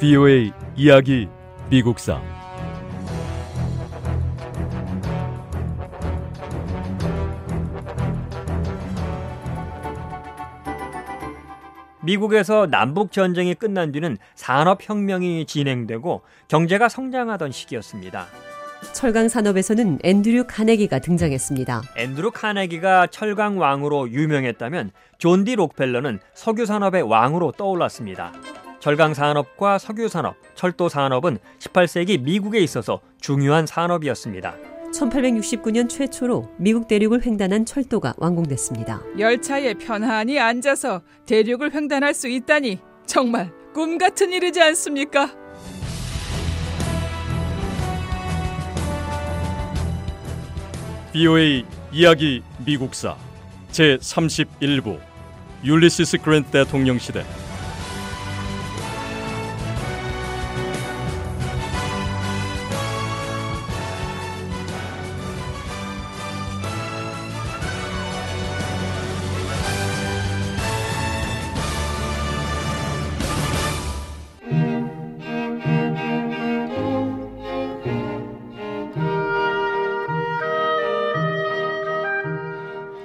VOA 이야기 미국사 미국에서 남북 전쟁이 끝난 뒤는 산업 혁명이 진행되고 경제가 성장하던 시기였습니다. 철강 산업에서는 앤드류 카네기가 등장했습니다. 앤드루 카네기가 철강 왕으로 유명했다면 존 디 록펠러는 석유 산업의 왕으로 떠올랐습니다. 철강 산업과 석유 산업, 철도 산업은 18세기 미국에 있어서 중요한 산업이었습니다. 1869년 최초로 미국 대륙을 횡단한 철도가 완공됐습니다. 열차에 편안히 앉아서 대륙을 횡단할 수 있다니 정말 꿈 같은 일이지 않습니까? VOA 이야기 미국사 제 31부 율리시스 그랜트 대통령 시대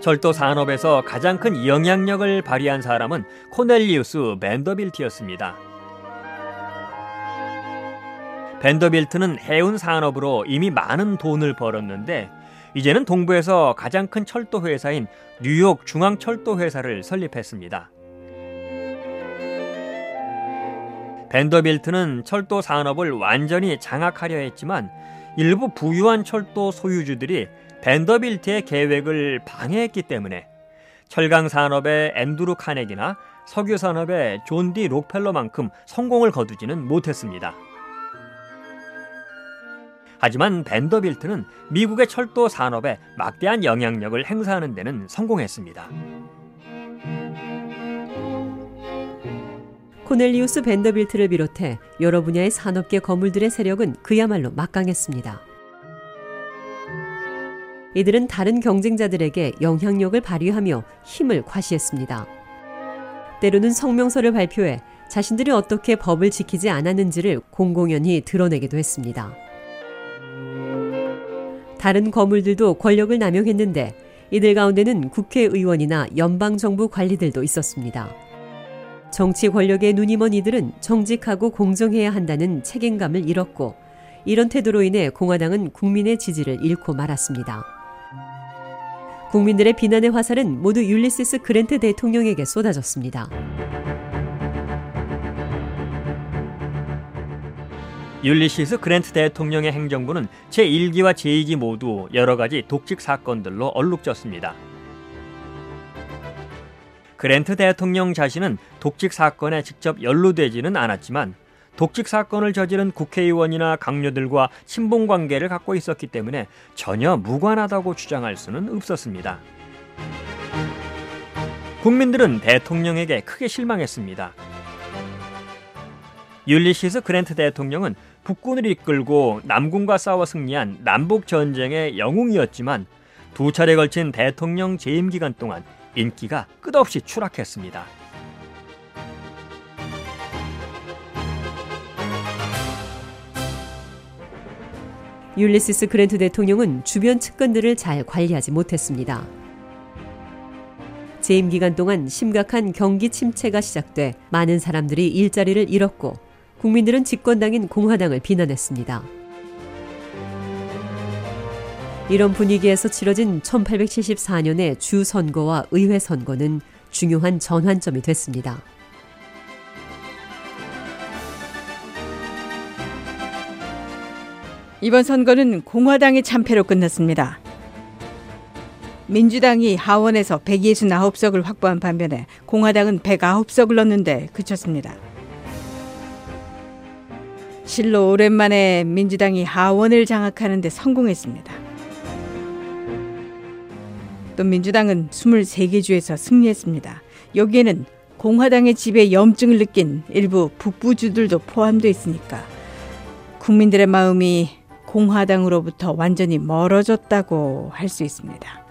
철도 산업에서 가장 큰 영향력을 발휘한 사람은 코넬리우스 벤더빌트였습니다. 벤더빌트는 해운 산업으로 이미 많은 돈을 벌었는데 이제는 동부에서 가장 큰 철도 회사인 뉴욕 중앙철도 회사를 설립했습니다. 벤더빌트는 철도 산업을 완전히 장악하려 했지만 일부 부유한 철도 소유주들이 벤더빌트의 계획을 방해했기 때문에 철강 산업의 앤드루 카네기나 석유 산업의 존 디 록펠러만큼 성공을 거두지는 못했습니다. 하지만 벤더빌트는 미국의 철도 산업에 막대한 영향력을 행사하는 데는 성공했습니다. 코넬리우스 벤더빌트를 비롯해 여러 분야의 산업계 거물들의 세력은 그야말로 막강했습니다. 이들은 다른 경쟁자들에게 영향력을 발휘하며 힘을 과시했습니다. 때로는 성명서를 발표해 자신들이 어떻게 법을 지키지 않았는지를 공공연히 드러내기도 했습니다. 다른 거물들도 권력을 남용했는데 이들 가운데는 국회의원이나 연방정부 관리들도 있었습니다. 정치 권력에 눈이 먼 이들은 정직하고 공정해야 한다는 책임감을 잃었고 이런 태도로 인해 공화당은 국민의 지지를 잃고 말았습니다. 국민들의 비난의 화살은 모두 율리시스 그랜트 대통령에게 쏟아졌습니다. 율리시스 그랜트 대통령의 행정부는 제1기와 제2기 모두 여러 가지 독직 사건들로 얼룩졌습니다. 그랜트 대통령 자신은 독직 사건에 직접 연루되지는 않았지만 독직 사건을 저지른 국회의원이나 강요들과 친분 관계를 갖고 있었기 때문에 전혀 무관하다고 주장할 수는 없었습니다. 국민들은 대통령에게 크게 실망했습니다. 율리시스 그랜트 대통령은 북군을 이끌고 남군과 싸워 승리한 남북 전쟁의 영웅이었지만 두 차례 걸친 대통령 재임 기간 동안 인기가 끝없이 추락했습니다. 율리시스 그랜트 대통령은 주변 측근들을 잘 관리하지 못했습니다. 재임 기간 동안 심각한 경기 침체가 시작돼 많은 사람들이 일자리를 잃었고 국민들은 집권당인 공화당을 비난했습니다. 이런 분위기에서 치러진 1874년의 주 선거와 의회 선거는 중요한 전환점이 됐습니다. 이번 선거는 공화당의 참패로 끝났습니다. 민주당이 하원에서 169석을 확보한 반면에 공화당은 109석을 넣는데 그쳤습니다. 실로 오랜만에 민주당이 하원을 장악하는 데 성공했습니다. 또 민주당은 23개 주에서 승리했습니다. 여기에는 공화당의 집에 염증을 느낀 일부 북부주들도 포함되어 있으니까 국민들의 마음이 공화당으로부터 완전히 멀어졌다고 할 수 있습니다.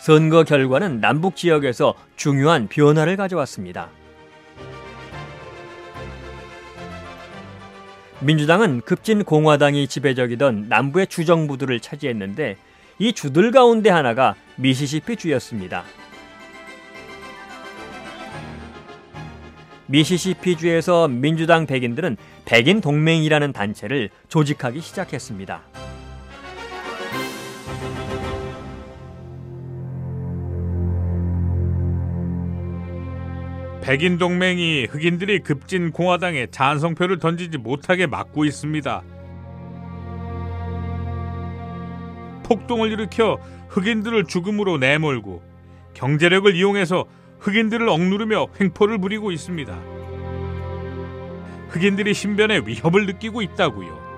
선거 결과는 남북 지역에서 중요한 변화를 가져왔습니다. 민주당은 급진 공화당이 지배적이던 남부의 주정부들을 차지했는데 이 주들 가운데 하나가 미시시피 주였습니다. 미시시피 주에서 민주당 백인들은 백인 동맹이라는 단체를 조직하기 시작했습니다. 백인 동맹이 흑인들이 급진 공화당에 찬성표를 던지지 못하게 막고 있습니다. 폭동을 일으켜 흑인들을 죽음으로 내몰고 경제력을 이용해서 흑인들을 억누르며 횡포를 부리고 있습니다. 흑인들이 신변에 위협을 느끼고 있다고요.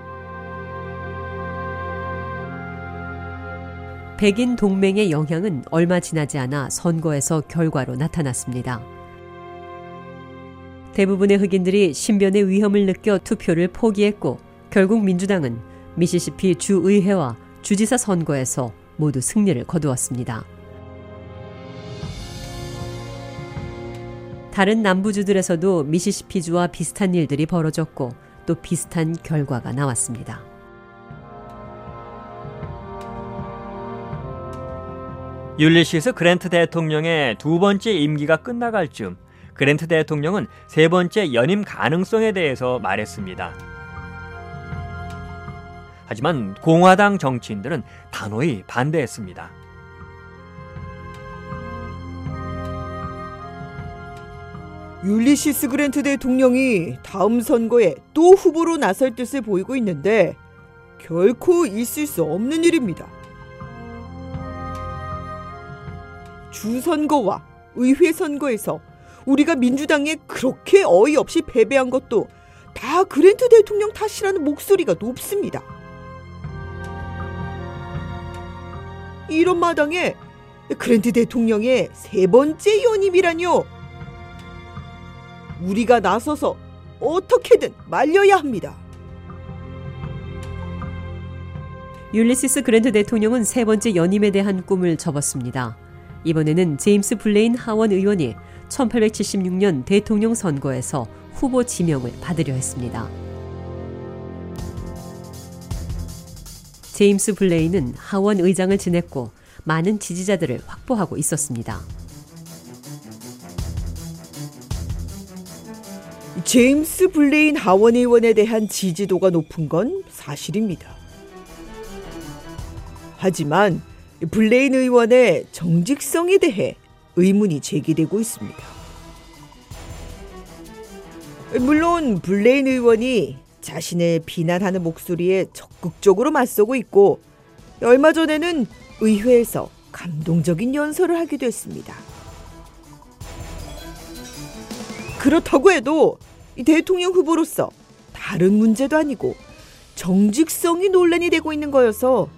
백인 동맹의 영향은 얼마 지나지 않아 선거에서 결과로 나타났습니다. 대부분의 흑인들이 신변의 위험을 느껴 투표를 포기했고 결국 민주당은 미시시피 주의회와 주지사 선거에서 모두 승리를 거두었습니다. 다른 남부주들에서도 미시시피주와 비슷한 일들이 벌어졌고 또 비슷한 결과가 나왔습니다. 율리시스 그랜트 대통령의 두 번째 임기가 끝나갈 즈음 그랜트 대통령은 세 번째 연임 가능성에 대해서 말했습니다. 하지만 공화당 정치인들은 단호히 반대했습니다. 율리시스 그랜트 대통령이 다음 선거에 또 후보로 나설 뜻을 보이고 있는데 결코 있을 수 없는 일입니다. 주선거와 의회 선거에서 우리가 민주당에 그렇게 어이없이 패배한 것도 다 그랜트 대통령 탓이라는 목소리가 높습니다. 이런 마당에 그랜트 대통령의 세 번째 연임이라뇨. 우리가 나서서 어떻게든 말려야 합니다. 율리시스 그랜트 대통령은 세 번째 연임에 대한 꿈을 접었습니다. 이번에는 제임스 블레인 하원 의원이 1876년 대통령 선거에서 후보 지명을 받으려 했습니다. 제임스 블레인은 하원 의장을 지냈고 많은 지지자들을 확보하고 있었습니다. 제임스 블레인 하원 의원에 대한 지지도가 높은 건 사실입니다. 하지만 블레인 의원의 정직성에 대해 의문이 제기되고 있습니다. 물론 블레인 의원이 자신을 비난하는 목소리에 적극적으로 맞서고 있고 얼마 전에는 의회에서 감동적인 연설을 하기도 했습니다. 그렇다고 해도 대통령 후보로서 다른 문제도 아니고 정직성이 논란이 되고 있는 거여서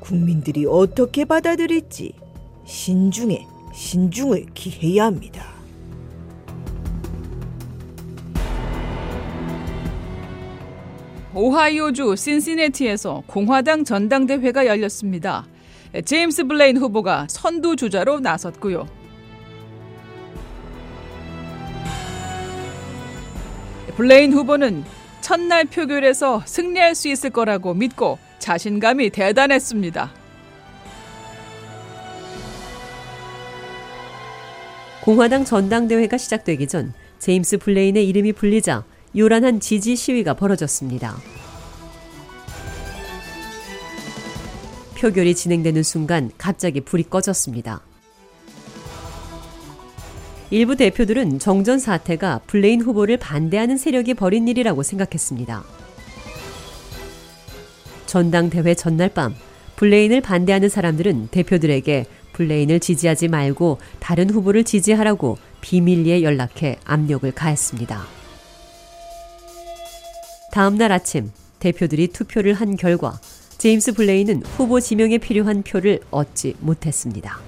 국민들이 어떻게 받아들일지 신중에 신중을 기해야 합니다. 오하이오주 신시내티에서 공화당 전당대회가 열렸습니다. 제임스 블레인 후보가 선두 주자로 나섰고요. 블레인 후보는 첫날 표결에서 승리할 수 있을 거라고 믿고 자신감이 대단했습니다. 공화당 전당대회가 시작되기 전 제임스 블레인의 이름이 불리자 요란한 지지 시위가 벌어졌습니다. 표결이 진행되는 순간 갑자기 불이 꺼졌습니다. 일부 대표들은 정전 사태가 블레인 후보를 반대하는 세력이 벌인 일이라고 생각했습니다. 전당대회 전날 밤 블레인을 반대하는 사람들은 대표들에게 블레인을 지지하지 말고 다른 후보를 지지하라고 비밀리에 연락해 압력을 가했습니다. 다음 날 아침 대표들이 투표를 한 결과 제임스 블레인은 후보 지명에 필요한 표를 얻지 못했습니다.